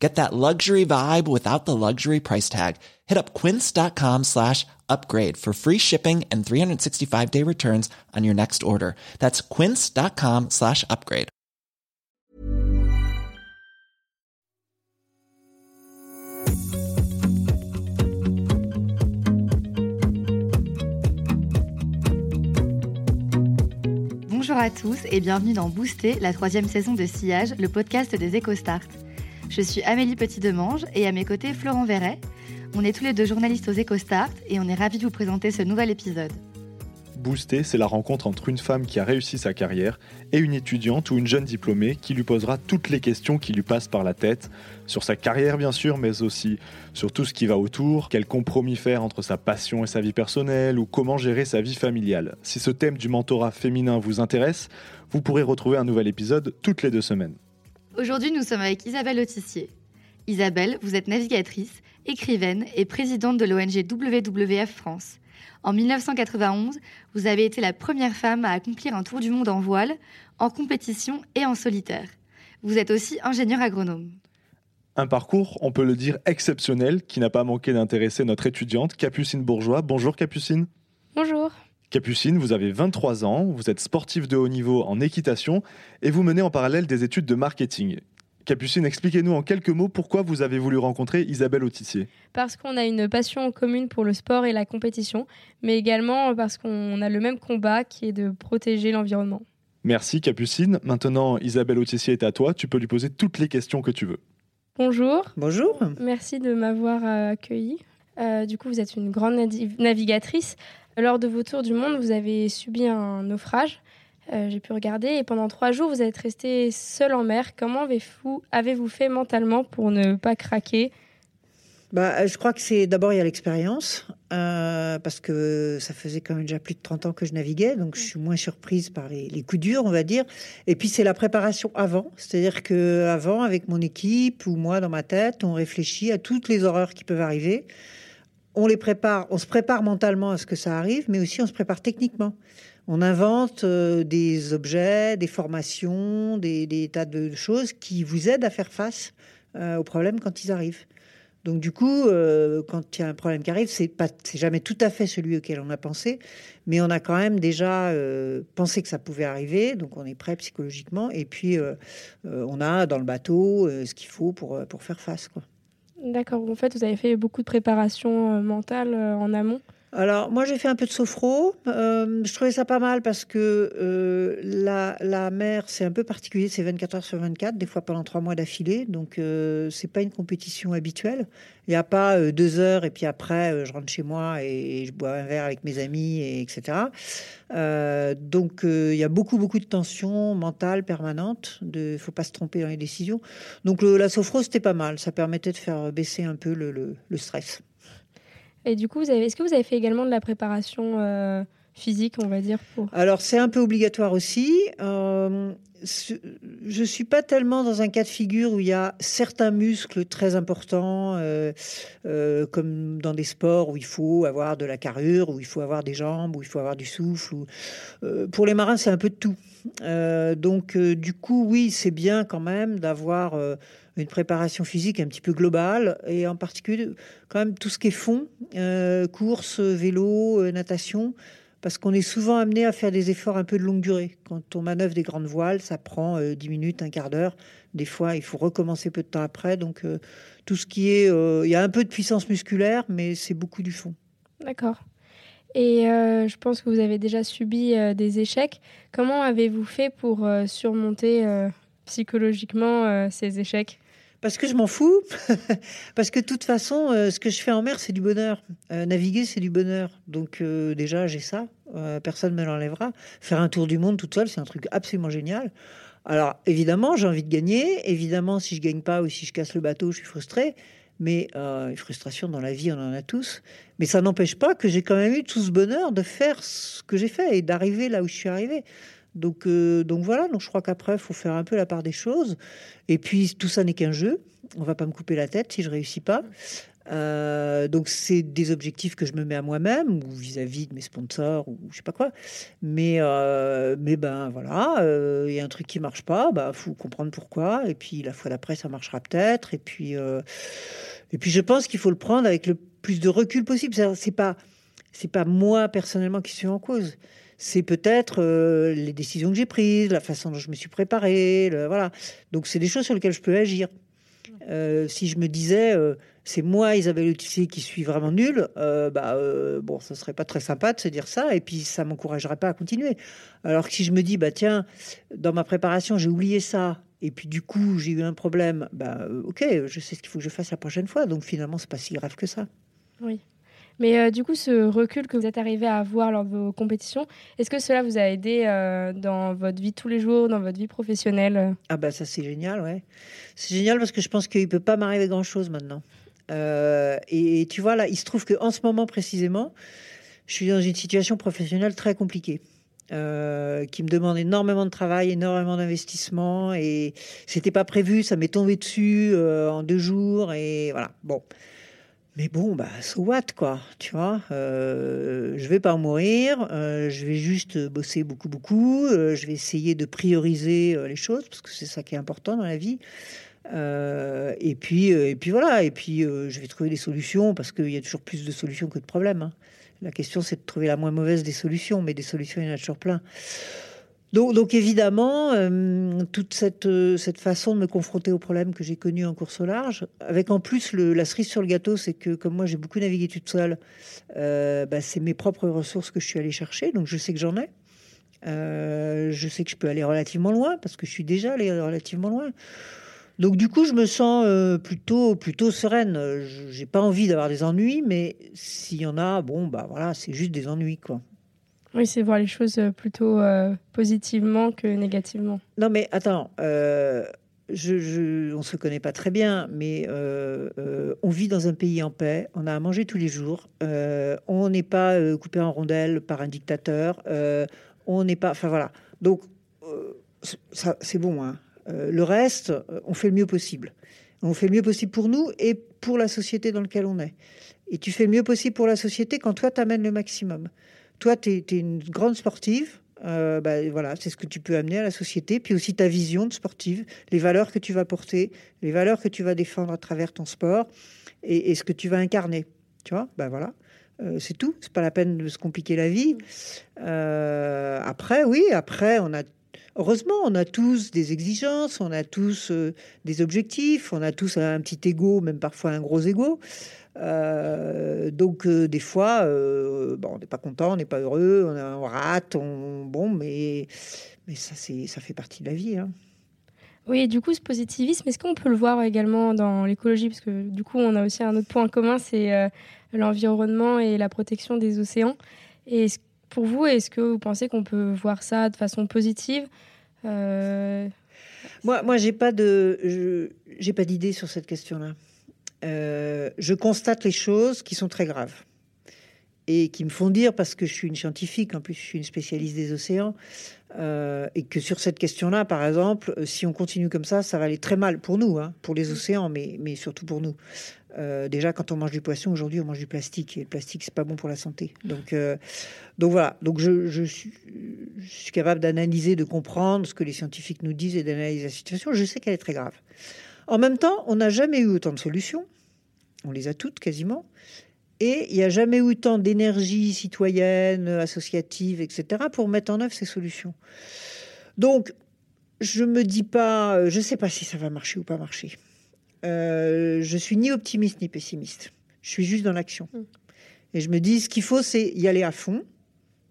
Get that luxury vibe without the luxury price tag. Hit up quince.com slash upgrade for free shipping and 365 day returns on your next order. That's quince.com slash upgrade. Bonjour à tous et bienvenue dans Booster, la troisième saison de Sillage, le podcast des EcoStart. Je suis Amélie Petit-Demange et à mes côtés Florent Verret. On est tous les deux journalistes aux EcoStart et on est ravis de vous présenter ce nouvel épisode. Booster, c'est la rencontre entre une femme qui a réussi sa carrière et une étudiante ou une jeune diplômée qui lui posera toutes les questions qui lui passent par la tête, sur sa carrière bien sûr, mais aussi sur tout ce qui va autour, quel compromis faire entre sa passion et sa vie personnelle, ou comment gérer sa vie familiale. Si ce thème du mentorat féminin vous intéresse, vous pourrez retrouver un nouvel épisode toutes les deux semaines. Aujourd'hui, nous sommes avec Isabelle Autissier. Isabelle, vous êtes navigatrice, écrivaine et présidente de l'ONG WWF France. En 1991, vous avez été la première femme à accomplir un tour du monde en voile, en compétition et en solitaire. Vous êtes aussi ingénieur agronome. Un parcours, on peut le dire, exceptionnel, qui n'a pas manqué d'intéresser notre étudiante, Capucine Bourgeois. Bonjour Capucine. Bonjour. Capucine, vous avez 23 ans, vous êtes sportive de haut niveau en équitation et vous menez en parallèle des études de marketing. Capucine, expliquez-nous en quelques mots pourquoi vous avez voulu rencontrer Isabelle Autissier. Parce qu'on a une passion commune pour le sport et la compétition, mais également parce qu'on a le même combat qui est de protéger l'environnement. Merci Capucine. Maintenant, Isabelle Autissier est à toi. Tu peux lui poser toutes les questions que tu veux. Bonjour. Bonjour. Merci de m'avoir euh, accueilli. Euh, du coup, vous êtes une grande navigatrice. Lors de vos tours du monde, vous avez subi un naufrage. Euh, j'ai pu regarder. Et pendant trois jours, vous êtes resté seul en mer. Comment avez-vous avez fait mentalement pour ne pas craquer? Bah, je crois que c'est d'abord il y a l'expérience, euh, parce que ça faisait quand même déjà plus de 30 ans que je naviguais, donc je suis moins surprise par les, coups durs, on va dire. Et puis c'est la préparation avant, c'est-à-dire que avant, avec mon équipe ou moi dans ma tête, on réfléchit à toutes les horreurs qui peuvent arriver. On les prépare, on se prépare mentalement à ce que ça arrive, mais aussi on se prépare techniquement. On invente euh, des objets, des formations, des, tas de choses qui vous aident à faire face euh, aux problèmes quand ils arrivent. Donc du coup, euh, quand il y a un problème qui arrive, c'est pas, c'est jamais tout à fait celui auquel on a pensé, mais on a quand même déjà pensé que ça pouvait arriver, donc on est prêt psychologiquement, et puis on a dans le bateau ce qu'il faut pour pour faire face, quoi. D'accord. En fait, vous avez fait beaucoup de préparation euh, mentale en amont. Alors, moi, j'ai fait un peu de sophro. Euh, je trouvais ça pas mal parce que euh, la, la, mer, c'est un peu particulier. C'est 24 heures sur 24, des fois pendant trois mois d'affilée. Donc, euh, c'est pas une compétition habituelle. Il n'y a pas euh, deux heures et puis après, je rentre chez moi et, je bois un verre avec mes amis, et etc. Donc, il y a beaucoup, beaucoup de tension mentale permanente. Il ne faut pas se tromper dans les décisions. Donc, le, la sophro, c'était pas mal. Ça permettait de faire baisser un peu le, le stress. Et du coup, est-ce que vous avez fait également de la préparation euh, physique, on va dire pour... Alors, c'est un peu obligatoire aussi. Euh, je suis pas tellement dans un cas de figure où il y a certains muscles très importants, euh, comme dans des sports où il faut avoir de la carrure, où il faut avoir des jambes, où il faut avoir du souffle. Pour les marins, c'est un peu de tout. Donc, du coup, oui, c'est bien quand même d'avoir une préparation physique un petit peu globale et en particulier quand même tout ce qui est fond, euh, course, vélo, euh, natation, parce qu'on est souvent amené à faire des efforts un peu de longue durée. Quand on manœuvre des grandes voiles, ça prend euh, 10 minutes, un quart d'heure. Des fois, il faut recommencer peu de temps après. Donc, euh, tout ce qui est... Il y a un peu de puissance musculaire, mais c'est beaucoup du fond. D'accord. Et je pense que vous avez déjà subi des échecs. Comment avez-vous fait pour surmonter psychologiquement euh, ces échecs Parce que je m'en fous. Parce que de toute façon, euh, ce que je fais en mer, c'est du bonheur. Euh, naviguer, c'est du bonheur. Donc déjà, j'ai ça. personne ne me l'enlèvera. Faire un tour du monde toute seule, c'est un truc absolument génial. Alors évidemment, j'ai envie de gagner. Évidemment, si je gagne pas ou si je casse le bateau, je suis frustré. Mais une frustration dans la vie, on en a tous. Mais ça n'empêche pas que j'ai quand même eu tout ce bonheur de faire ce que j'ai fait et d'arriver là où je suis arrivé. Donc, donc voilà, donc je crois qu'après, il faut faire un peu la part des choses. Et puis, tout ça n'est qu'un jeu. On va pas me couper la tête si je réussis pas. Euh, donc c'est des objectifs que je me mets à moi-même ou vis-à-vis de mes sponsors ou je sais pas quoi. Mais euh, mais ben voilà, euh, il y a un truc qui marche pas, bah faut comprendre pourquoi. Et puis la fois d'après ça marchera peut-être. Et puis et puis je pense qu'il faut le prendre avec le plus de recul possible. C'est pas c'est pas moi personnellement qui suis en cause. C'est peut-être les décisions que j'ai prises, la façon dont je me suis préparé, voilà. Donc c'est des choses sur lesquelles je peux agir. si je me disais c'est moi, Isabelle Autissier, qui suis vraiment nulle, euh, bah, euh, bon, ce serait pas très sympa de se dire ça, et puis ça m'encouragerait pas à continuer. Alors que si je me dis, bah tiens, dans ma préparation, j'ai oublié ça, et puis du coup, j'ai eu un problème, bah euh, ok, je sais ce qu'il faut que je fasse la prochaine fois, donc finalement, c'est pas si grave que ça. Oui. Mais du coup, ce recul que vous êtes arrivé à avoir lors de vos compétitions, est-ce que cela vous a aidé dans votre vie tous les jours, dans votre vie professionnelle Ah bah ça c'est génial, ouais. C'est génial parce que je pense qu'il peut pas m'arriver grand-chose maintenant. Euh, et, tu vois, là, il se trouve qu'en ce moment précisément, je suis dans une situation professionnelle très compliquée. Euh, qui me demande énormément de travail, énormément d'investissement, et c'était pas prévu, ça m'est tombé dessus euh, en deux jours, et voilà. Bon, mais bon, bah, so what, quoi, tu vois. Euh, je vais pas mourir, je vais juste bosser beaucoup, beaucoup, je vais essayer de prioriser les choses, parce que c'est ça qui est important dans la vie. Euh, et puis, euh, et puis voilà. Et puis, euh, je vais trouver des solutions parce qu'il y a toujours plus de solutions que de problèmes. Hein. La question, c'est de trouver la moins mauvaise des solutions, mais des solutions, il y en a toujours plein. Donc, évidemment, toute cette, cette façon de me confronter aux problèmes que j'ai connus en course au large, avec en plus la cerise sur le gâteau, c'est que comme moi j'ai beaucoup navigué toute seule, bah, c'est mes propres ressources que je suis allée chercher, donc je sais que j'en ai. je sais que je peux aller relativement loin parce que je suis déjà allé relativement loin. Donc du coup, je me sens euh, plutôt plutôt sereine. J'ai pas envie d'avoir des ennuis, mais s'il y en a, bon bah voilà, c'est juste des ennuis quoi. Oui, c'est voir les choses euh, plutôt euh, positivement que négativement. Non mais attends, je, on se connaît pas très bien, mais on vit dans un pays en paix. On a à manger tous les jours. on n'est pas coupé en rondelles par un dictateur. on n'est pas, enfin voilà. Donc ça, c'est bon. Hein. Euh, le reste, euh, on fait le mieux possible. On fait le mieux possible pour nous et pour la société dans laquelle on est. Et tu fais le mieux possible pour la société quand toi, tu amènes le maximum. Toi, tu es, une grande sportive. Euh, bah, voilà, c'est ce que tu peux amener à la société. Puis aussi ta vision de sportive, les valeurs que tu vas porter, les valeurs que tu vas défendre à travers ton sport et, ce que tu vas incarner. Tu vois, bah voilà. c'est tout. C'est pas la peine de se compliquer la vie. après, oui, après, on a Heureusement, on a tous des exigences, on a tous euh, des objectifs, on a tous un petit ego, même parfois un gros ego. Euh, donc euh, des fois, bon, on n'est pas content, on n'est pas heureux, on, rate, on, bon, mais ça c'est ça fait partie de la vie. Hein. Oui, du coup, ce positivisme, est-ce qu'on peut le voir également dans l'écologie? Parce que du coup, on a aussi un autre point commun, c'est l'environnement et la protection des océans. Pour vous, est-ce que vous pensez qu'on peut voir ça de façon positive euh, Moi, moi, j'ai pas de, j'ai pas d'idée sur cette question-là. Euh, je constate les choses qui sont très graves et qui me font dire, parce que je suis une scientifique, en plus je suis une spécialiste des océans, euh, et que sur cette question-là, par exemple, si on continue comme ça, ça va aller très mal pour nous, hein, pour les océans, mais, mais surtout pour nous. Euh, déjà, quand on mange du poisson, aujourd'hui, on mange du plastique. Et le plastique, c'est pas bon pour la santé. Donc, euh, donc voilà. Donc, je, suis, je suis, capable d'analyser, de comprendre ce que les scientifiques nous disent et d'analyser la situation. Je sais qu'elle est très grave. En même temps, on n'a jamais eu autant de solutions. On les a toutes quasiment. Et il n'y a jamais eu autant d'énergie citoyenne, associative, etc., pour mettre en œuvre ces solutions. Donc, je me dis pas, je sais pas si ça va marcher ou pas marcher. Euh, je suis ni optimiste ni pessimiste. Je suis juste dans l'action. Mm. Et je me dis, ce qu'il faut, c'est y aller à fond,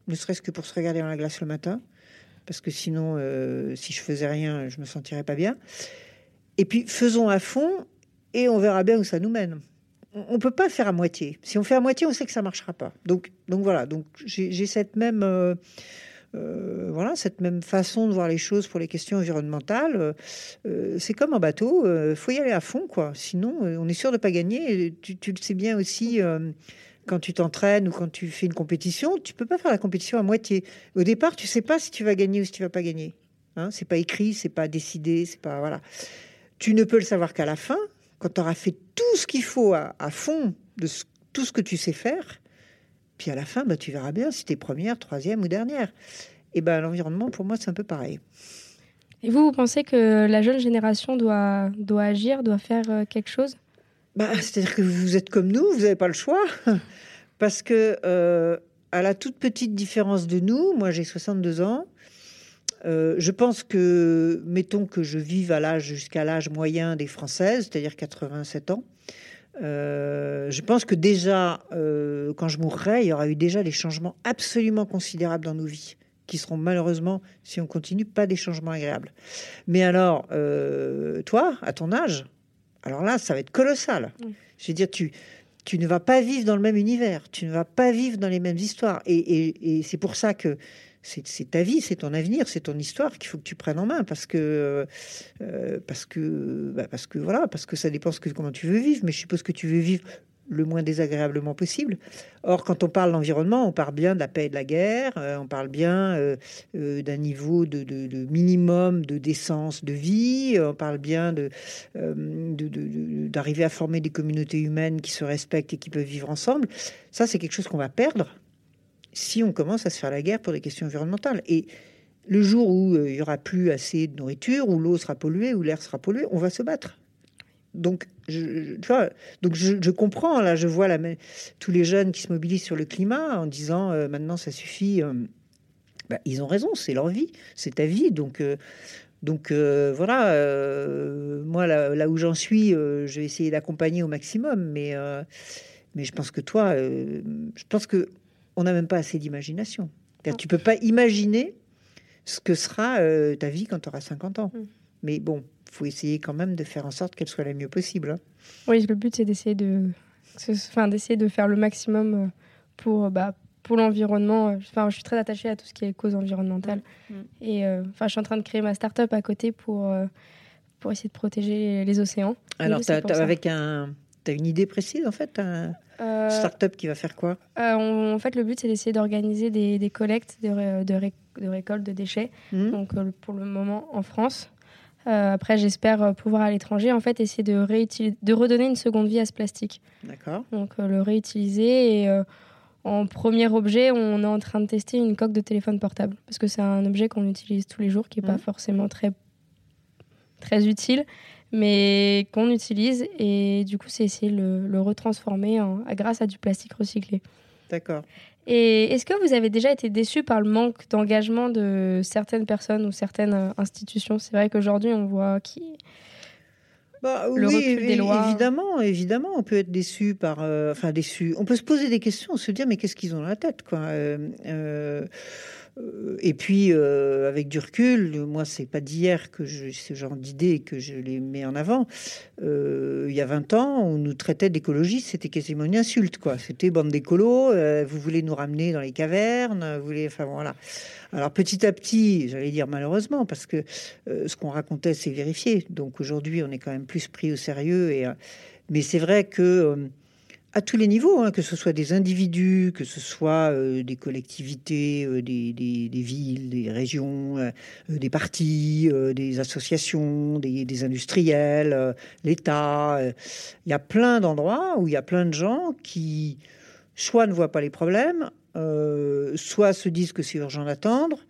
ne serait-ce que pour se regarder dans la glace le matin, parce que sinon, euh, si je faisais rien, je me sentirais pas bien. Et puis, faisons à fond, et on verra bien où ça nous mène. On ne peut pas faire à moitié. Si on fait à moitié, on sait que ça marchera pas. Donc, donc voilà. Donc, j'ai cette même euh, euh, voilà, cette même façon de voir les choses pour les questions environnementales, euh, c'est comme un bateau, euh, faut y aller à fond, quoi. Sinon, on est sûr de pas gagner. tu, le sais bien aussi quand tu t'entraînes ou quand tu fais une compétition, tu peux pas faire la compétition à moitié. Au départ, tu sais pas si tu vas gagner ou si tu vas pas gagner. Hein, c'est pas écrit, c'est pas décidé, c'est pas voilà. Tu ne peux le savoir qu'à la fin, quand tu auras fait tout ce qu'il faut à, fond de tout ce que tu sais faire. Puis à la fin, bah, tu verras bien si tu es première, troisième ou dernière. Et ben l'environnement, pour moi, c'est un peu pareil. Et vous, vous pensez que la jeune génération doit, doit agir, doit faire euh, quelque chose? Bah, C'est-à-dire que vous êtes comme nous, vous n'avez pas le choix. Parce que, euh, à la toute petite différence de nous, moi j'ai 62 ans, euh, je pense que, mettons que je vive à l'âge jusqu'à l'âge moyen des Françaises, c'est-à-dire 87 ans, je pense que déjà, quand je mourrai, il y aura eu déjà des changements absolument considérables dans nos vies qui seront malheureusement, si on continue, pas des changements agréables. Mais alors, euh, toi, à ton âge, alors là, ça va être colossal. Je veux dire, tu, tu ne vas pas vivre dans le même univers, tu ne vas pas vivre dans les mêmes histoires. Et, c'est pour ça que c'est ta vie, c'est ton avenir, c'est ton histoire qu'il faut que tu prennes en main parce que euh, parce que bah, parce que voilà parce que ça dépend que comment tu veux vivre. Mais je suppose que tu veux vivre le moins désagréablement possible. Or, quand on parle d'environnement, on parle bien de la paix et de la guerre, euh, on parle bien euh, d'un niveau de, minimum de décence de vie, on parle bien d'arriver à former des communautés humaines qui se respectent et qui peuvent vivre ensemble. Ça, c'est quelque chose qu'on va perdre si on commence à se faire la guerre pour des questions environnementales. Et le jour où il y aura plus assez de nourriture, où l'eau sera polluée, où l'air sera pollué, on va se battre donc, je, donc je, comprends, là, je vois tous les jeunes qui se mobilisent sur le climat en disant euh, maintenant ça suffit. Euh, bah, ils ont raison, c'est leur vie, c'est ta vie. Donc, euh, donc voilà, moi, là, où j'en suis, je vais essayer d'accompagner au maximum. Mais, mais je pense que toi, je pense que on n'a même pas assez d'imagination. Tu peux pas imaginer ce que sera ta vie quand tu auras 50 ans. Mm. Mais bon, faut essayer quand même de faire en sorte qu'elle soit la mieux possible. Hein. Oui, le but c'est d'essayer de, enfin, d'essayer de faire le maximum euh, pour, bah, pour l'environnement. Enfin, je suis très attachée à tout ce qui est cause environnementale. Mm. Et euh, enfin, je suis en train de créer ma start-up à côté pour, euh, pour essayer de protéger les océans. Alors, tu as, avec un, as une idée précise en fait un... Start-up qui va faire quoi? En fait, le but, c'est d'essayer d'organiser des, des, collectes de, de, de récoltes de déchets. Mm. Donc, pour le moment, en France. Euh, après, j'espère euh, pouvoir à l'étranger, en fait, essayer de, de redonner une seconde vie à ce plastique. D'accord. Donc, euh, le réutiliser. Et en premier objet, on est en train de tester une coque de téléphone portable. Parce que c'est un objet qu'on utilise tous les jours, qui n'est pas mmh. forcément très, très utile, mais qu'on utilise. Et du coup, c'est essayer de le, le retransformer en, grâce à du plastique recyclé. D'accord. Et est-ce que vous avez déjà été déçu par le manque d'engagement de certaines personnes ou certaines euh, institutions? C'est vrai qu'aujourd'hui, on voit qui. Bah, le oui, recul des lois. évidemment, évidemment, on peut être déçu par, euh, enfin déçu. On peut se poser des questions, se dire mais qu'est-ce qu'ils ont dans la tête, quoi? Euh, euh, et puis, euh, avec du recul, moi, c'est pas d'hier que je, ce genre d'idées que je les mets en avant. Euh, il y a 20 ans, on nous traitait d'écologistes, c'était quasiment une insulte, quoi. C'était bande d'écolos, vous voulez nous ramener dans les cavernes, vous voulez, enfin voilà. Alors petit à petit, j'allais dire malheureusement, parce que ce qu'on racontait, c'est vérifié. Donc aujourd'hui, on est quand même plus pris au sérieux. Et, mais c'est vrai que à tous les niveaux, hein, que ce soit des individus, que ce soit euh, des collectivités, euh, des, villes, des régions, euh, des partis, des associations, des, industriels, l'État. Il y a plein d'endroits où il y a plein de gens qui soit ne voient pas les problèmes, soit se disent que c'est urgent d'attendre,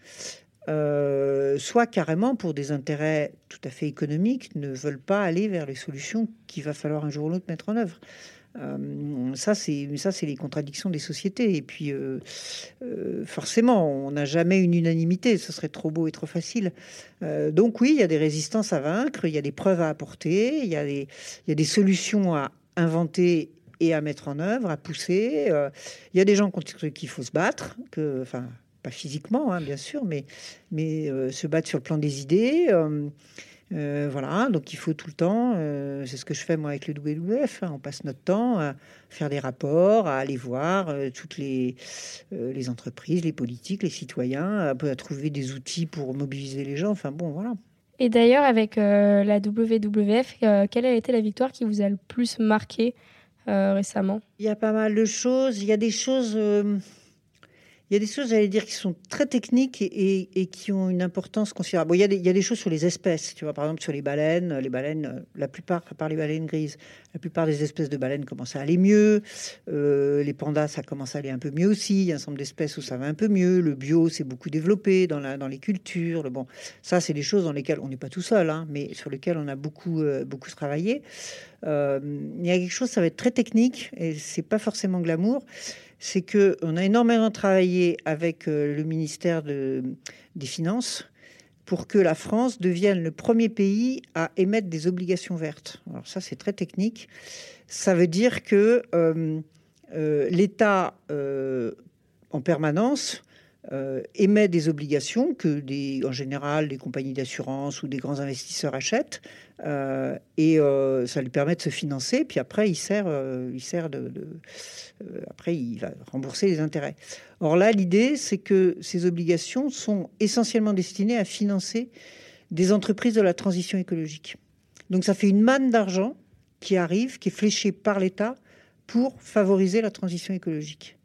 soit carrément pour des intérêts tout à fait économiques ne veulent pas aller vers les solutions qu'il va falloir un jour ou l'autre mettre en œuvre. Euh, ça, c'est ça, c'est les contradictions des sociétés. Et puis, euh, euh, forcément, on n'a jamais une unanimité. Ce serait trop beau et trop facile. donc oui, il y a des résistances à vaincre, il y a des preuves à apporter, il y a des, il y a des solutions à inventer et à mettre en œuvre, à pousser. il y a des gens contre qui il faut se battre, que, enfin, pas physiquement, hein, bien sûr, mais, mais se battre sur le plan des idées. Euh, voilà, donc il faut tout le temps, euh, c'est ce que je fais moi avec le WWF, hein. on passe notre temps à faire des rapports, à aller voir euh, toutes les, les entreprises, les politiques, les citoyens, à, trouver des outils pour mobiliser les gens, enfin bon, voilà. Et d'ailleurs, avec la WWF, quelle a été la victoire qui vous a le plus marqué récemment? Il y a pas mal de choses. Il y a des choses il y a des choses, j'allais dire, qui sont très techniques et, qui ont une importance considérable. Il, y a des, choses sur les espèces, tu vois, par exemple sur les baleines. Les baleines, la plupart, à part les baleines grises, la plupart des espèces de baleines commencent à aller mieux. Euh, les pandas, ça commence à aller un peu mieux aussi. Il y a un nombre d'espèces où ça va un peu mieux. Le bio, c'est beaucoup développé dans, les cultures. Bon, ça, c'est des choses dans lesquelles on n'est pas tout seul, hein, mais sur lesquelles on a beaucoup, euh, beaucoup travaillé. Euh, il y a quelque chose, ça va être très technique et c'est pas forcément glamour c'est qu'on a énormément travaillé avec euh, le ministère des Finances pour que la France devienne le premier pays à émettre des obligations vertes. Alors ça, c'est très technique. Ça veut dire que euh, euh, l'État, en permanence, euh, émet des obligations que, en général, des compagnies d'assurance ou des grands investisseurs achètent, euh, et euh, ça lui permet de se financer. Puis après, il sert, il sert de, après, il va rembourser les intérêts. Or là, l'idée, c'est que ces obligations sont essentiellement destinées à financer des entreprises de la transition écologique. Donc, ça fait une manne d'argent qui arrive, qui est fléchée par l'État pour favoriser la transition écologique.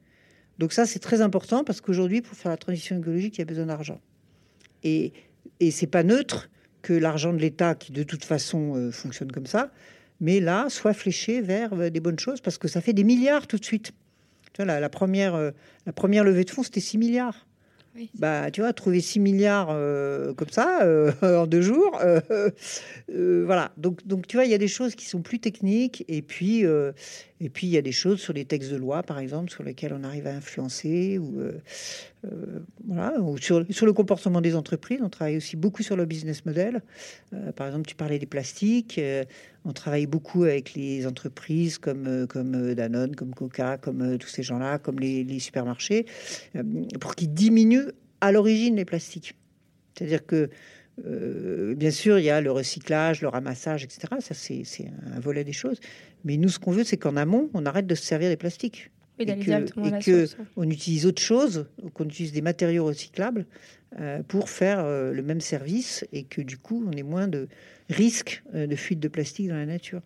Donc ça, c'est très important parce qu'aujourd'hui, pour faire la transition écologique, il y a besoin d'argent. Et, et c'est pas neutre que l'argent de l'État, qui de toute façon euh, fonctionne comme ça, mais là, soit fléché vers euh, des bonnes choses parce que ça fait des milliards tout de suite. Tu vois, la, première, euh, la première levée de fonds, c'était 6 milliards. Bah, tu vois, trouver 6 milliards euh, comme ça euh, en deux jours, euh, voilà. Donc, tu vois, il y a des choses qui sont plus techniques, et puis, et puis il y a des choses sur les textes de loi, par exemple, sur lesquels on arrive à influencer, ou voilà, ou sur, le comportement des entreprises. On travaille aussi beaucoup sur le business model. par exemple, tu parlais des plastiques. on travaille beaucoup avec les entreprises comme comme Danone, comme Coca, comme tous ces gens-là, comme les, supermarchés, pour qu'ils diminuent à l'origine les plastiques. C'est-à-dire que, euh, bien sûr, il y a le recyclage, le ramassage, etc. Ça, c'est un volet des choses. Mais nous, ce qu'on veut, c'est qu'en amont, on arrête de se servir des plastiques. Et que, on utilise autre chose, qu'on utilise des matériaux recyclables euh, pour faire euh, le même service et que du coup, on ait moins de risques de fuite de plastique dans la nature.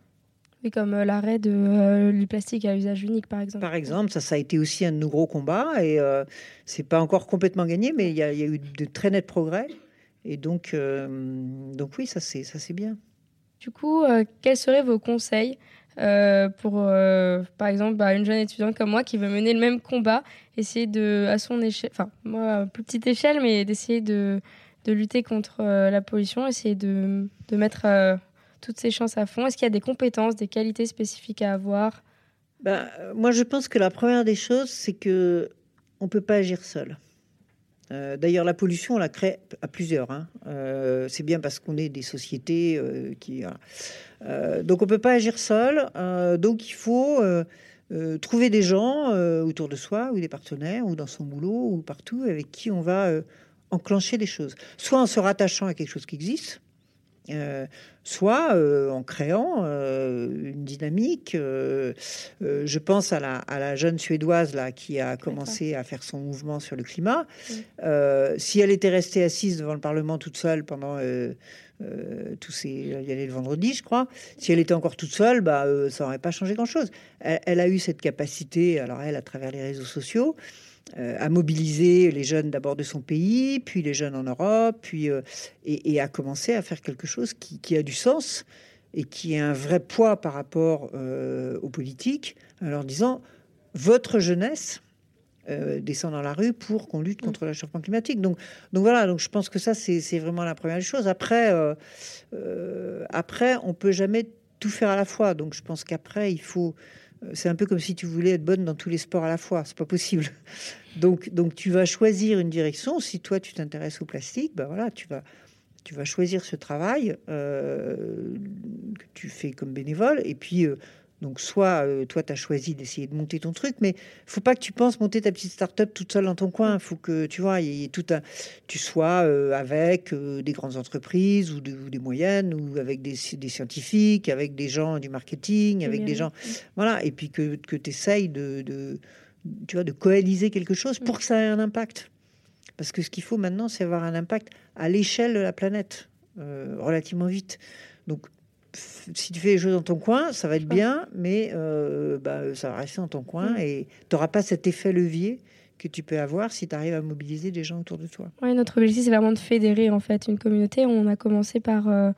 Oui, comme euh, l'arrêt de, euh, du plastique à usage unique, par exemple. Par exemple, ça, ça a été aussi un de nos gros combats et euh, c'est pas encore complètement gagné, mais il y, a eu de très nets progrès. Et donc, donc oui, ça c'est ça c'est bien. Du coup, quels seraient vos conseils pour, par exemple, bah, une jeune étudiante comme moi qui veut mener le même combat, essayer de, à son échelle, enfin moi, plus petite échelle, mais d'essayer de, de lutter contre la pollution, essayer de, de mettre toutes ces chances à fond Est-ce qu'il y a des compétences, des qualités spécifiques à avoir? Ben, Moi, je pense que la première des choses, c'est que on peut pas agir seul. Euh, d'ailleurs, la pollution, on la crée à plusieurs. Hein. Euh, c'est bien parce qu'on est des sociétés euh, qui. donc, on peut pas agir seul. donc, il faut trouver des gens autour de soi, ou des partenaires, ou dans son boulot, ou partout, avec qui on va enclencher des choses. Soit en se rattachant à quelque chose qui existe, euh, soit euh, en créant euh, une dynamique. je pense à la, à la, jeune suédoise là qui a commencé à faire son mouvement sur le climat. si elle était restée assise devant le Parlement toute seule pendant tous ces, il y allait le vendredi, je crois. Si elle était encore toute seule, bah, ça n'aurait pas changé grand-chose. Elle, elle, a eu cette capacité, alors elle, à travers les réseaux sociaux, à mobiliser les jeunes d'abord de son pays, puis les jeunes en Europe, puis euh, et, à commencer à faire quelque chose qui, a du sens et qui a un vrai poids par rapport euh, aux politiques, en leur disant votre jeunesse descend dans la rue pour qu'on lutte contre le réchauffement climatique. Donc, donc voilà. Donc je pense que ça c'est vraiment la première chose. Après, après on peut jamais tout faire à la fois. Donc je pense qu'après il faut c'est un peu comme si tu voulais être bonne dans tous les sports à la fois. C'est pas possible. Donc, donc tu vas choisir une direction. Si toi tu t'intéresses au plastique, ben voilà, tu vas, tu vas choisir ce travail euh, que tu fais comme bénévole. Et puis, euh, donc, soit euh, toi, tu as choisi d'essayer de monter ton truc, mais faut pas que tu penses monter ta petite start-up toute seule dans ton coin. Faut que tu vois, y ait tout un, tu sois avec des grandes entreprises ou, des moyennes, ou avec des, des, scientifiques, avec des gens du marketing, avec des gens. Voilà. Et puis que, que tu essayes de, de, tu vois, de coaliser quelque chose pour que ça ait un impact. Parce que ce qu'il faut maintenant, c'est avoir un impact à l'échelle de la planète, relativement vite. Donc, si tu fais les choses dans ton coin, ça va être bien, mais euh, bah, ça va rester dans ton coin Mm. et tu n'auras pas cet effet levier que tu peux avoir si tu arrives à mobiliser des gens autour de toi. Ouais, notre objectif, c'est vraiment de fédérer en fait une communauté. On a commencé par euh,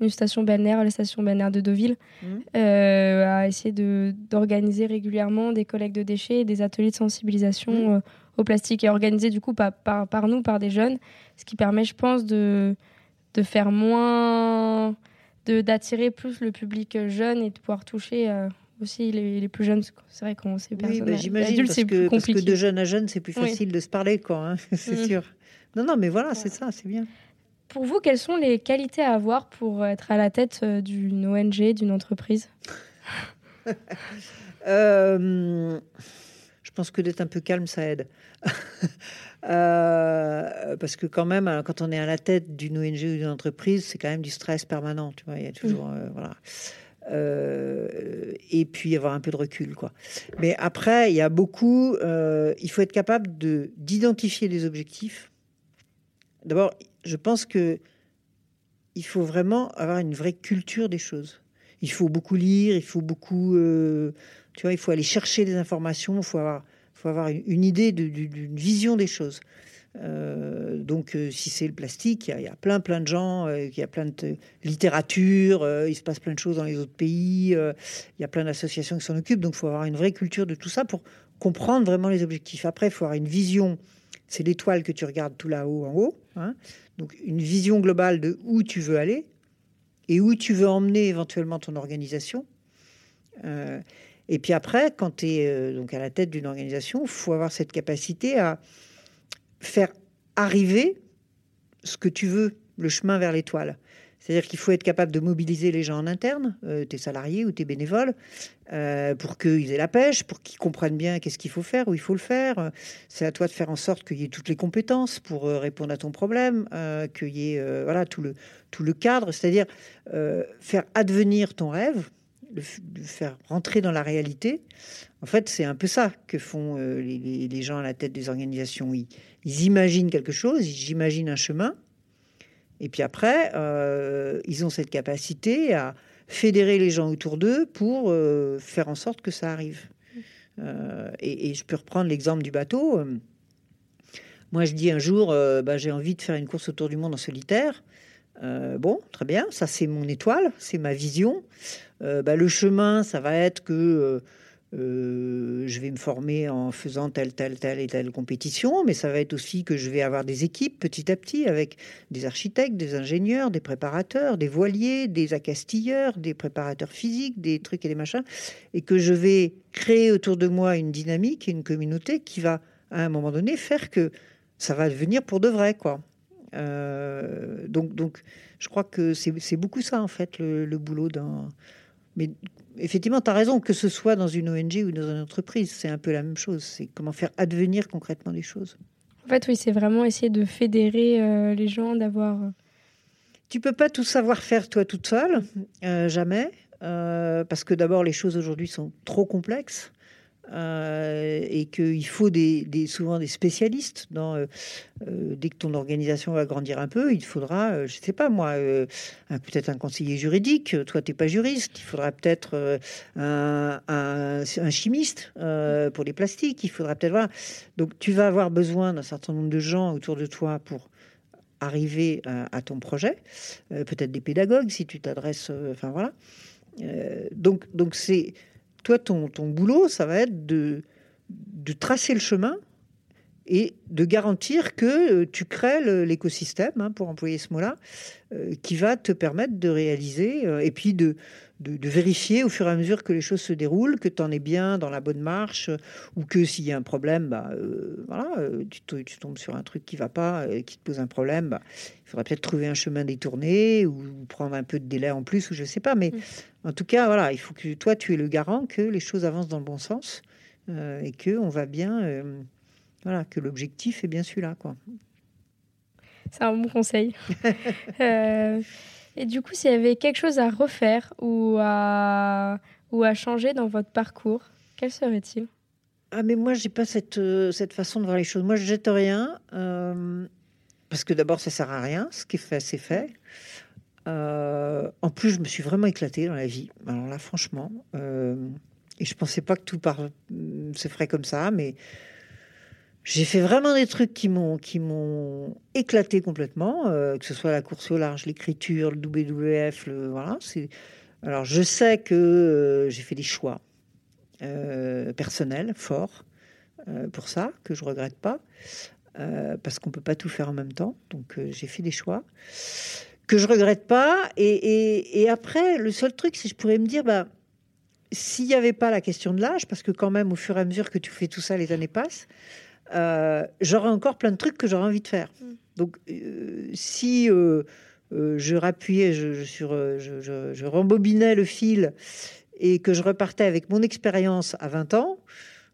une station balnéaire, la station balnéaire de Deauville, Mhm. euh, à essayer de- d'organiser régulièrement des collectes de déchets, et des ateliers de sensibilisation euh, au plastique et organisés du coup par, par, par nous, par des jeunes, ce qui permet, je pense, de, de faire moins, d'attirer plus le public jeune et de pouvoir toucher euh, aussi les, les plus jeunes. C'est vrai qu'on sait Oui, personne. bah, j'imagine, parce que, parce que de jeune à jeune, c'est plus Oui. facile de se parler, quoi. hein, c'est Mm. sûr. Non, non, mais voilà, c'est ça, c'est bien. Pour vous, quelles sont les qualités à avoir pour être à la tête euh, d'une ONG, d'une entreprise? Euh, pense que d'être un peu calme, ça aide. Euh, parce que quand même, euh, quand on est à la tête d'une ONG ou d'une entreprise, c'est quand même du stress permanent. Tu vois, il y a toujours, euh, voilà. Euh, et puis avoir un peu de recul, quoi. Mais après, il y a beaucoup. euh, il faut être capable de d'identifier les objectifs. D'abord, je pense que il faut vraiment avoir une vraie culture des choses. Il faut beaucoup lire, il faut beaucoup, euh, tu vois, il faut aller chercher des informations, il faut avoir, faut avoir une, idée d'une vision des choses. Euh, donc, euh, si c'est le plastique, il y, a- plein, plein de gens, euh, il y a plein de littérature, il se passe plein de choses dans les autres pays, il y a plein d'associations qui s'en occupent. Donc, il faut avoir une vraie culture de tout ça pour comprendre vraiment les objectifs. Après, il faut avoir une vision. C'est l'étoile que tu regardes tout là-haut, en haut. hein. Donc, une vision globale de où tu veux aller et où tu veux emmener éventuellement ton organisation. Euh, et puis après, quand tu es donc à la tête d'une organisation, il faut avoir cette capacité à faire arriver ce que tu veux, le chemin vers l'étoile. C'est-à-dire qu'il faut être capable de mobiliser les gens en interne, euh, tes salariés ou tes bénévoles, euh, pour qu'ils aient la pêche, pour qu'ils comprennent bien qu'est-ce qu'il faut faire, où il faut le faire. C'est à toi de faire en sorte qu'il y ait toutes les compétences pour euh, répondre à ton problème, euh, qu'il y ait euh, voilà, tout, le, tout le cadre, c'est-à-dire euh, faire advenir ton rêve, faire rentrer dans la réalité. En fait, c'est un peu ça que font euh, les, gens à la tête des organisations. Ils, imaginent quelque chose, ils imaginent un chemin, et puis après, euh, ils ont cette capacité à fédérer les gens autour d'eux pour euh, faire en sorte que ça arrive. Et, je peux reprendre l'exemple du bateau. Moi, je dis un jour, bah, j'ai envie de faire une course autour du monde en solitaire. Euh, bon, très bien, ça c'est mon étoile, c'est ma vision. Euh, bah, le chemin, ça va être que euh, je vais me former en faisant telle, telle, telle et telle compétition, mais ça va être aussi que je vais avoir des équipes petit à petit avec des architectes, des ingénieurs, des préparateurs, des voiliers, des accastilleurs, des préparateurs physiques, des trucs et des machins, et que je vais créer autour de moi une dynamique, une communauté qui va à un moment donné faire que ça va devenir pour de vrai, quoi. Euh, donc, donc, je crois que c'est beaucoup ça, en fait, le, le boulot d'un. Mais effectivement, tu as raison, que ce soit dans une ONG ou dans une entreprise, c'est un peu la même chose. C'est comment faire advenir concrètement les choses. En fait, oui, c'est vraiment essayer de fédérer euh, les gens, d'avoir. euh, Tu peux pas tout savoir faire toi toute seule, euh, jamais, euh, parce que d'abord les choses aujourd'hui sont trop complexes euh, et qu'il faut des, souvent des spécialistes. Euh, euh, dès que ton organisation va grandir un peu, il faudra, je sais pas moi, peut-être un conseiller juridique. Toi, t'es pas juriste. Il faudra peut-être un, chimiste pour les plastiques. Il faudra peut-être voilà. Donc tu vas avoir besoin d'un certain nombre de gens autour de toi pour arriver à, à ton projet, peut-être des pédagogues si tu t'adresses, enfin voilà. Donc donc c'est toi ton, boulot, ça va être de tracer le chemin et de garantir que euh, tu crées l'écosystème, hein, pour employer ce mot-là, euh, qui va te permettre de réaliser euh, et puis de, de, de vérifier au fur et à mesure que les choses se déroulent, que tu en es bien dans la bonne marche, ou que s'il y a un problème, bah, euh, voilà, tu, to- tu tombes sur un truc qui va pas, qui te pose un problème, bah, il faudrait peut-être trouver un chemin détourné ou, ou prendre un peu de délai en plus, ou je sais pas. Mais en tout cas, voilà, il faut que toi, tu es le garant que les choses avancent dans le bon sens et que on va bien, voilà, que l'objectif est bien celui-là, quoi. C'est un bon conseil. Euh, et du coup, s'il y avait quelque chose à refaire ou à, ou à changer dans votre parcours, quel serait-il? Ah, mais moi, j'ai pas cette, euh, cette façon de voir les choses. Moi, je jette rien. euh, parce que d'abord, ça sert à rien. Ce qui est fait, c'est fait. en plus, je me suis vraiment éclatée dans la vie. Alors là, franchement, et je pensais pas que tout par... se ferait comme ça, mais j'ai fait vraiment des trucs qui m'ont qui m'ont éclaté complètement, euh, que ce soit la course au large, l'écriture, le WWF, voilà. Alors je sais que euh, j'ai fait des choix euh, personnels forts pour ça que je regrette pas parce qu'on peut pas tout faire en même temps. Donc j'ai fait des choix que je regrette pas. Et après le seul truc c'est que je pourrais me dire bah s'il n'y avait pas la question de l'âge, parce que quand même au fur et à mesure que tu fais tout ça, les années passent. Euh, j'aurais encore plein de trucs que j'aurais envie de faire. Mm. Donc, euh, si euh, je rappuyais, je, sur, je, rembobinais le fil et que je repartais avec mon expérience à 20 ans,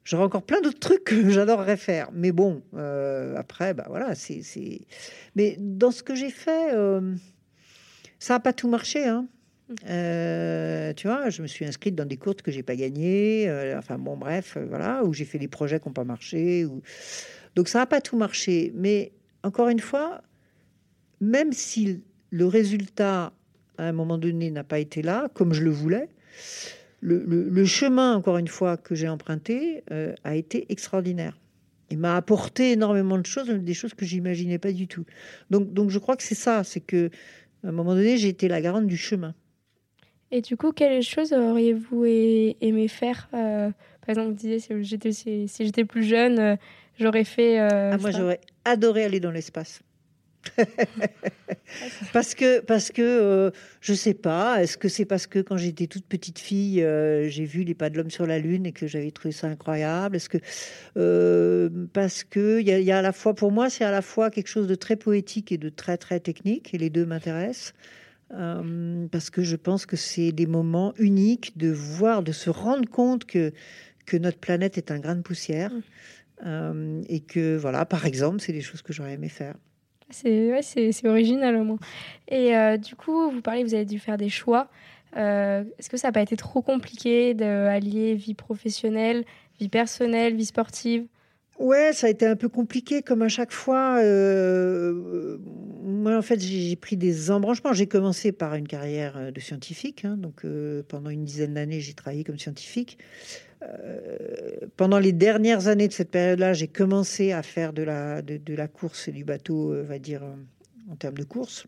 j'aurais encore plein d'autres trucs que j'adorerais faire. Mais bon, après, bah voilà, c'est. Mais dans ce que j'ai fait, ça n'a pas tout marché. Hein. Euh, tu vois, je me suis inscrite dans des courtes que j'ai pas gagnées. Euh, enfin bon, bref, euh, voilà, où j'ai fait des projets qui n'ont pas marché. Donc ça n'a pas tout marché. Mais encore une fois, même si le résultat à un moment donné n'a pas été là, comme je le voulais, le, chemin, encore une fois, que j'ai emprunté a été extraordinaire. Il m'a apporté énormément de choses, des choses que j'imaginais pas du tout. Donc, donc je crois que c'est ça, c'est que à un moment donné, j'ai été la garante du chemin. Et du coup, quelles choses auriez-vous aimé faire euh, Par exemple, vous disiez, si j'étais, si, j'étais plus jeune, euh, j'aurais fait... Euh, ah, moi, j'aurais adoré aller dans l'espace. parce que, parce que je sais pas, est-ce que c'est parce que quand j'étais toute petite fille, j'ai vu les pas de l'homme sur la Lune et que j'avais trouvé ça incroyable? Est-ce que, parce que il y, y, a à la fois, pour moi, c'est à la fois quelque chose de très poétique et de très, très technique, et les deux m'intéressent. Euh, parce que je pense que c'est des moments uniques de voir, de se rendre compte que, que notre planète est un grain de poussière. Euh, et que, voilà, par exemple, c'est des choses que j'aurais aimé faire. C'est original au moins. Et euh, du coup, vous parlez, vous avez dû faire des choix. Est-ce que ça n'a pas été trop compliqué d'allier vie professionnelle, vie personnelle, vie sportive? Ouais, ça a été un peu compliqué, comme à chaque fois. Euh, moi, en fait, j'ai pris des embranchements. J'ai commencé par une carrière euh, de scientifique. Hein, donc, euh, pendant une dizaine d'années, j'ai travaillé comme scientifique. pendant les dernières années de cette période-là, j'ai commencé à faire de la, de, la course et du bateau, on va dire, en termes de course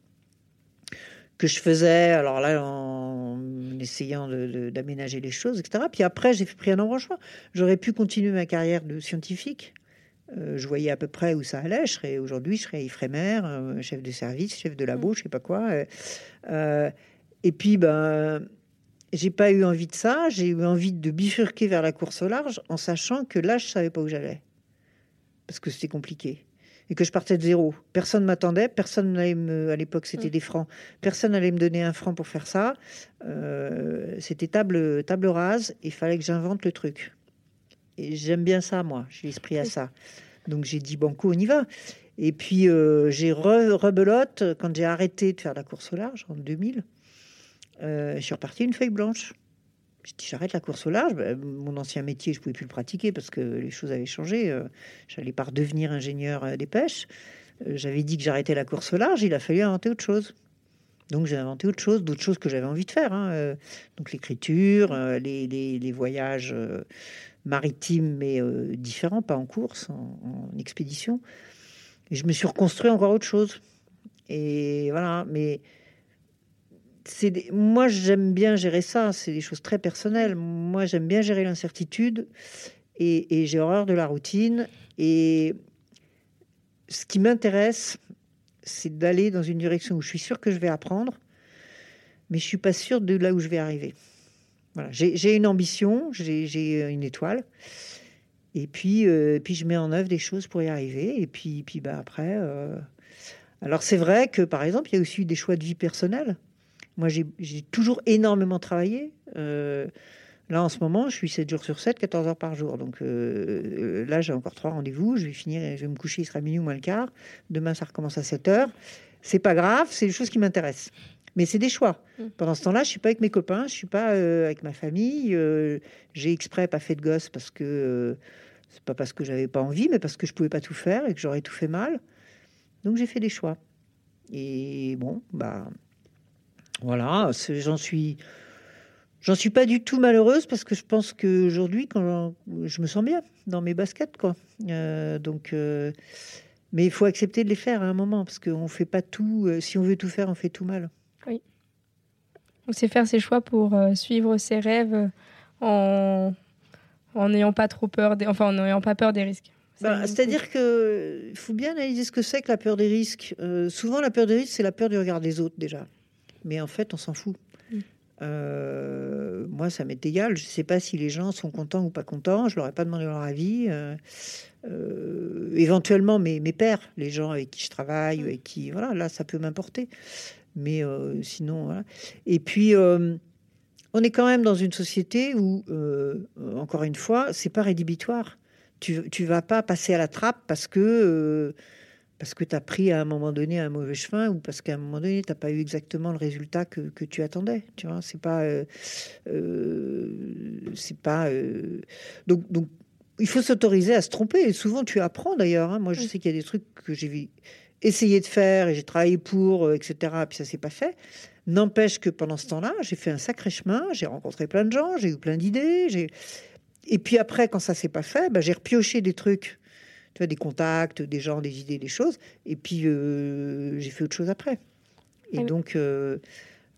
que je faisais, alors là, en essayant d'aménager les choses, etc. Puis après, j'ai pris un embranchement. J'aurais pu continuer ma carrière de scientifique. Euh, je voyais à peu près où ça allait. Je serais aujourd'hui, je serais Ifremer, euh, chef de service, chef de labo, mm. je sais pas quoi. Euh, et puis, ben, j'ai pas eu envie de ça. J'ai eu envie de bifurquer vers la course au large, en sachant que là, je savais pas où j'allais, parce que c'était compliqué et que je partais de zéro. Personne m'attendait, personne n'allait me, à l'époque c'était mm. des francs, personne n'allait me donner un franc pour faire ça. Euh, c'était table, table rase, il fallait que j'invente le truc. Et j'aime bien ça, moi, j'ai l'esprit à ça. Donc j'ai dit, banco, on y va. Et puis euh, j'ai rebelote, quand j'ai arrêté de faire la course au large en 2000, euh, je suis reparti une feuille blanche. Je dis, j'arrête la course au large. Ben, mon ancien métier, je pouvais plus le pratiquer parce que les choses avaient changé. Euh, j'allais pas redevenir ingénieur euh, des pêches. Euh, j'avais dit que j'arrêtais la course au large. Il a fallu inventer autre chose. Donc j'ai inventé autre chose, d'autres choses que j'avais envie de faire. Hein. Donc l'écriture, les, les, voyages maritimes, mais différents, pas en course, en, en, expédition. Et je me suis reconstruit encore autre chose. Et voilà, mais moi j'aime bien gérer ça, c'est des choses très personnelles. Moi j'aime bien gérer l'incertitude et, j'ai horreur de la routine. Et ce qui m'intéresse, c'est d'aller dans une direction où je suis sûr que je vais apprendre, mais je suis pas sûr de là où je vais arriver. Voilà, j'ai une ambition, j'ai une étoile, et puis, euh, puis je mets en œuvre des choses pour y arriver. Et puis, bah après, euh, alors c'est vrai que par exemple, il y a aussi des choix de vie personnelle. Moi, j'ai toujours énormément travaillé. Euh, là, en ce moment, je suis 7 jours sur 7, 14 heures par jour. Donc euh, là, j'ai encore trois rendez-vous. Je vais finir, je vais me coucher, il sera minuit ou moins le quart. Demain, ça recommence à 7 heures. C'est pas grave, c'est des choses qui m'intéressent. Mais c'est des choix. Mm. Pendant ce temps-là, je suis pas avec mes copains, je suis pas euh, avec ma famille. j'ai exprès pas fait de gosse parce que c'est pas parce que j'avais pas envie, mais parce que je pouvais pas tout faire et que j'aurais tout fait mal. Donc j'ai fait des choix. Et bon, bah Voilà, j'en suis, j'en suis pas du tout malheureuse parce que je pense qu'aujourd'hui, quand je me sens bien dans mes baskets, quoi. donc, mais il faut accepter de les faire à un moment parce qu'on fait pas tout. si on veut tout faire, on fait tout mal. Oui. Donc c'est faire ses choix pour suivre ses rêves en en n'ayant pas trop peur, des, enfin en n'ayant pas peur des risques. Bah, c'est-à-dire qu'il faut bien analyser ce que c'est que la peur des risques. Euh, souvent, la peur des risques, c'est la peur du regard des autres déjà. Mais en fait, on s'en fout. Mm. Euh, moi, ça m'est égal. Je ne sais pas si les gens sont contents ou pas contents. Je leur ai pas demandé leur avis. Euh, éventuellement, mes, mes pères, les gens avec qui je travaille, avec qui, voilà, là, ça peut m'importer. Mais sinon, voilà. Et puis on est quand même dans une société où, euh, encore une fois, c'est pas rédhibitoire. Tu, ne vas pas passer à la trappe parce que euh, parce que tu as pris à un moment donné un mauvais chemin ou parce qu'à un moment donné tu n'as pas eu exactement le résultat que, tu attendais. Tu vois, c'est pas euh, c'est pas donc donc il faut s'autoriser à se tromper. Et souvent tu apprends d'ailleurs. Hein. Moi je sais qu'il y a des trucs que j'ai essayé de faire et j'ai travaillé pour etc. Et puis ça s'est pas fait. N'empêche que pendant ce temps-là, j'ai fait un sacré chemin, j'ai rencontré plein de gens, j'ai eu plein d'idées. Et puis après, quand ça s'est pas fait, bah, j'ai repioché des trucs, tu vois, des contacts, des gens, des idées, des choses. Et puis euh, j'ai fait autre chose après. Et donc, euh,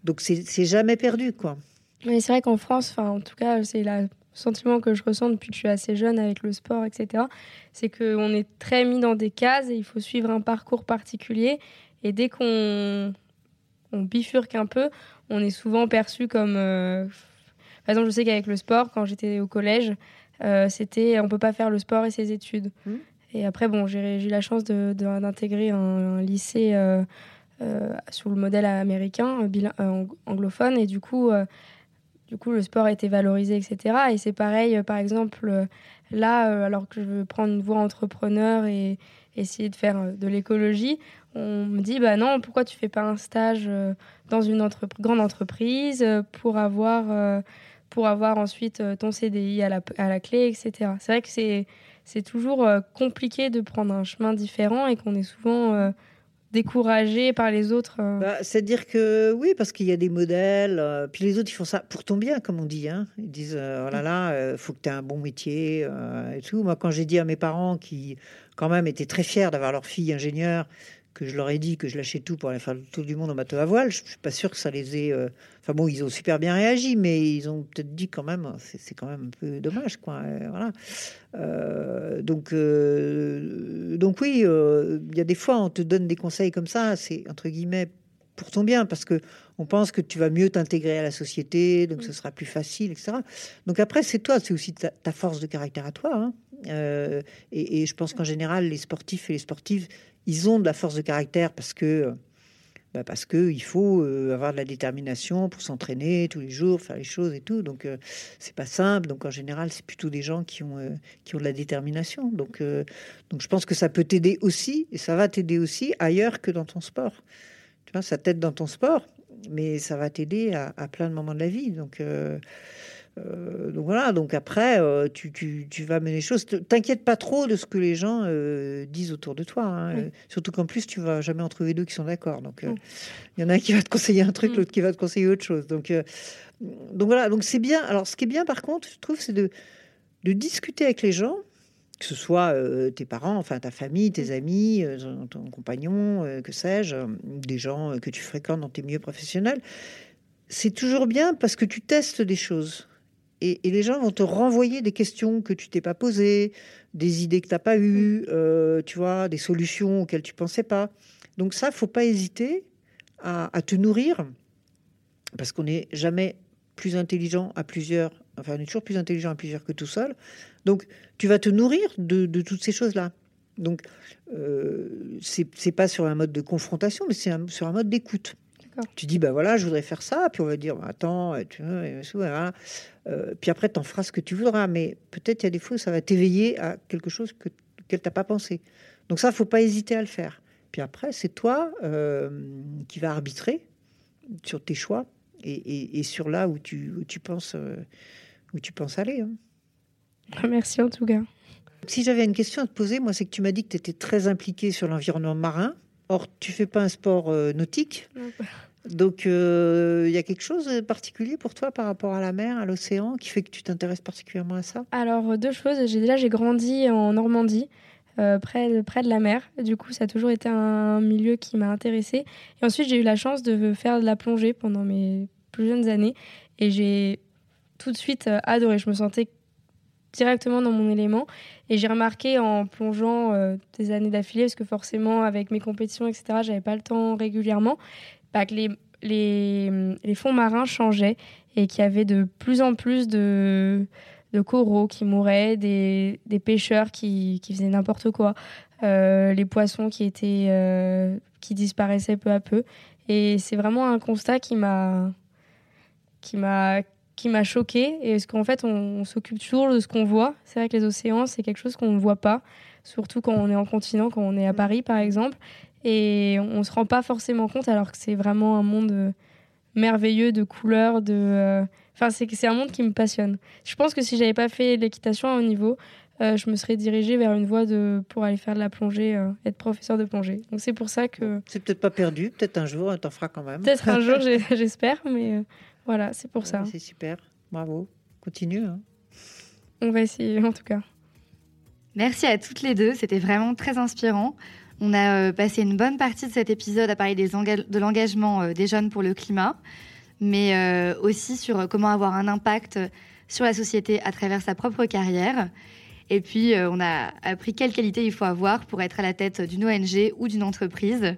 donc c'est jamais perdu, quoi. Mais c'est vrai qu'en France, enfin, en tout cas, c'est le sentiment que je ressens depuis que je suis assez jeune avec le sport, etc. C'est qu'on est très mis dans des cases et il faut suivre un parcours particulier. Et dès qu'on on bifurque un peu, on est souvent perçu comme. Euh, par exemple, je sais qu'avec le sport, quand j'étais au collège, euh, c'était on peut pas faire le sport et ses études. Mmh. Et après, bon, j'ai eu la chance d'intégrer un, lycée euh, sur le modèle américain, anglophone, et du coup, du coup, le sport a été valorisé, etc. Et c'est pareil, par exemple, là, alors que je veux prendre une voie entrepreneur et essayer de faire de l'écologie, on me dit bah non, pourquoi tu fais pas un stage euh, dans une grande entreprise euh, pour avoir, euh, pour avoir ensuite ton CDI à la clé, etc. C'est vrai que c'est, c'est toujours compliqué de prendre un chemin différent et qu'on est souvent découragé par les autres. Bah, c'est-à-dire que oui, parce qu'il y a des modèles, puis les autres ils font ça pour ton bien, comme on dit. Hein. Ils disent oh là là, il faut que tu aies un bon métier et tout. Moi, quand j'ai dit à mes parents qui quand même étaient très fiers d'avoir leur fille ingénieure, que je leur ai dit que je lâchais tout pour aller faire le tour du monde en bateau à voile, je suis pas sûr que ça les ait. Euh, enfin bon, ils ont super bien réagi, mais ils ont peut-être dit quand même, c'est quand même un peu dommage, quoi. Euh, voilà. Euh, donc, donc oui, il y a des fois, on te donne des conseils comme ça, c'est entre guillemets pour ton bien, parce que on pense que tu vas mieux t'intégrer à la société, donc ce sera plus facile, etc. Donc après, c'est toi, c'est aussi ta, force de caractère à toi. Hein. et, et, je pense qu'en général, les sportifs et les sportives, ils ont de la force de caractère parce que bah parce que il faut euh, avoir de la détermination pour s'entraîner tous les jours, faire les choses et tout. Donc euh, c'est pas simple. Donc en général, c'est plutôt des gens qui ont euh, qui ont de la détermination. Donc donc je pense que ça peut t'aider aussi et ça va t'aider aussi ailleurs que dans ton sport. Tu vois, ça t'aide dans ton sport, mais ça va t'aider à, à, plein de moments de la vie. Donc euh, donc voilà, donc après, euh, tu, tu, tu, vas mener les choses. T'inquiète pas trop de ce que les gens euh, disent autour de toi. Hein. Surtout qu'en plus, tu vas jamais en trouver deux qui sont d'accord. Donc il y en a un qui va te conseiller un truc, mm. l'autre qui va te conseiller autre chose. Donc, donc voilà, donc c'est bien. Alors ce qui est bien par contre, je trouve, c'est de, de discuter avec les gens, que ce soit tes parents, enfin ta famille, tes mm. amis, ton compagnon, que sais-je, des gens que tu fréquentes dans tes milieux professionnels. C'est toujours bien parce que tu testes des choses et, les gens vont te renvoyer des questions que tu t'es pas posées, des idées que tu n'as pas eues, euh, tu vois, des solutions auxquelles tu pensais pas. Donc ça, faut pas hésiter à, te nourrir, parce qu'on n'est jamais plus intelligent à plusieurs, enfin on est toujours plus intelligent à plusieurs que tout seul. Donc tu vas te nourrir de, toutes ces choses-là. Donc euh, c'est pas sur un mode de confrontation, mais c'est sur un mode d'écoute. Tu dis, ben voilà, je voudrais faire ça, puis on va dire, bah, attends, tu vois, euh, puis après, tu en feras ce que tu voudras, mais peut-être il y a des fois où ça va t'éveiller à quelque chose que tu n'as pas pensé. Donc ça, faut pas hésiter à le faire. Puis après, c'est toi euh, qui vas arbitrer sur tes choix et, sur là où tu, tu penses euh, où tu penses aller. Hein. Merci en tout cas. Si j'avais une question à te poser, moi, c'est que tu m'as dit que tu étais très impliqué sur l'environnement marin. Or, tu fais pas un sport euh, nautique. Non. Donc, euh, il y a quelque chose de particulier pour toi par rapport à la mer, à l'océan, qui fait que tu t'intéresses particulièrement à ça? Alors, euh, deux choses. J'ai, déjà, j'ai grandi en Normandie, euh, près, de, près de la mer. Du coup, ça a toujours été un milieu qui m'a intéressée. Et ensuite, j'ai eu la chance de faire de la plongée pendant mes plus jeunes années. Et j'ai tout de suite euh, adoré. Je me sentais directement dans mon élément. Et j'ai remarqué en plongeant euh, des années d'affilée, parce que forcément, avec mes compétitions, etc., j'avais pas le temps régulièrement, bah, que les, les, les fonds marins changeaient et qu'il y avait de plus en plus de, de coraux qui mouraient, des, des pêcheurs qui, qui faisaient n'importe quoi, euh, les poissons qui, étaient, euh, qui disparaissaient peu à peu. Et c'est vraiment un constat qui m'a qui m'a qui m'a choqué. Et parce qu'en fait on, on s'occupe toujours de ce qu'on voit. C'est vrai que les océans c'est quelque chose qu'on ne voit pas surtout quand on est en continent quand on est à Paris par exemple et on se rend pas forcément compte alors que c'est vraiment un monde euh, merveilleux de couleurs de euh, enfin c'est c'est un monde qui me passionne je pense que si j'avais pas fait l'équitation à haut niveau euh, je me serais dirigée vers une voie de pour aller faire de la plongée euh, être professeur de plongée donc c'est pour ça que C'est peut-être pas perdu, peut-être un jour, t'en feras quand même. peut-être un jour j'espère mais euh, voilà c'est pour ça C'est super, bravo. Continue. hein. on va essayer en tout cas Merci à toutes les deux, c'était vraiment très inspirant. On a euh, passé une bonne partie de cet épisode à parler des de l'engagement euh, des jeunes pour le climat, mais euh, aussi sur euh, comment avoir un impact sur la société à travers sa propre carrière. Et puis, euh, on a appris quelles qualités il faut avoir pour être à la tête d'une ONG ou d'une entreprise.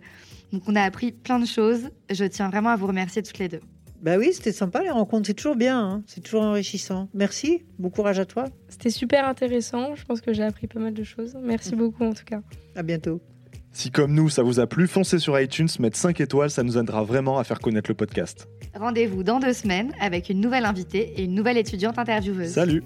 Donc, on a appris plein de choses. Je tiens vraiment à vous remercier toutes les deux. Bah oui, c'était sympa les rencontres, c'est toujours bien, hein. c'est toujours enrichissant. Merci, bon courage à toi, C'était super intéressant. Je pense que j'ai appris pas mal de choses. Merci beaucoup en tout cas. à bientôt. Si comme nous, ça vous a plu, foncez sur iTunes, mettre 5 étoiles, ça nous aidera vraiment à faire connaître le podcast. Rendez-vous dans deux semaines avec une nouvelle invitée et une nouvelle étudiante intervieweuse. Salut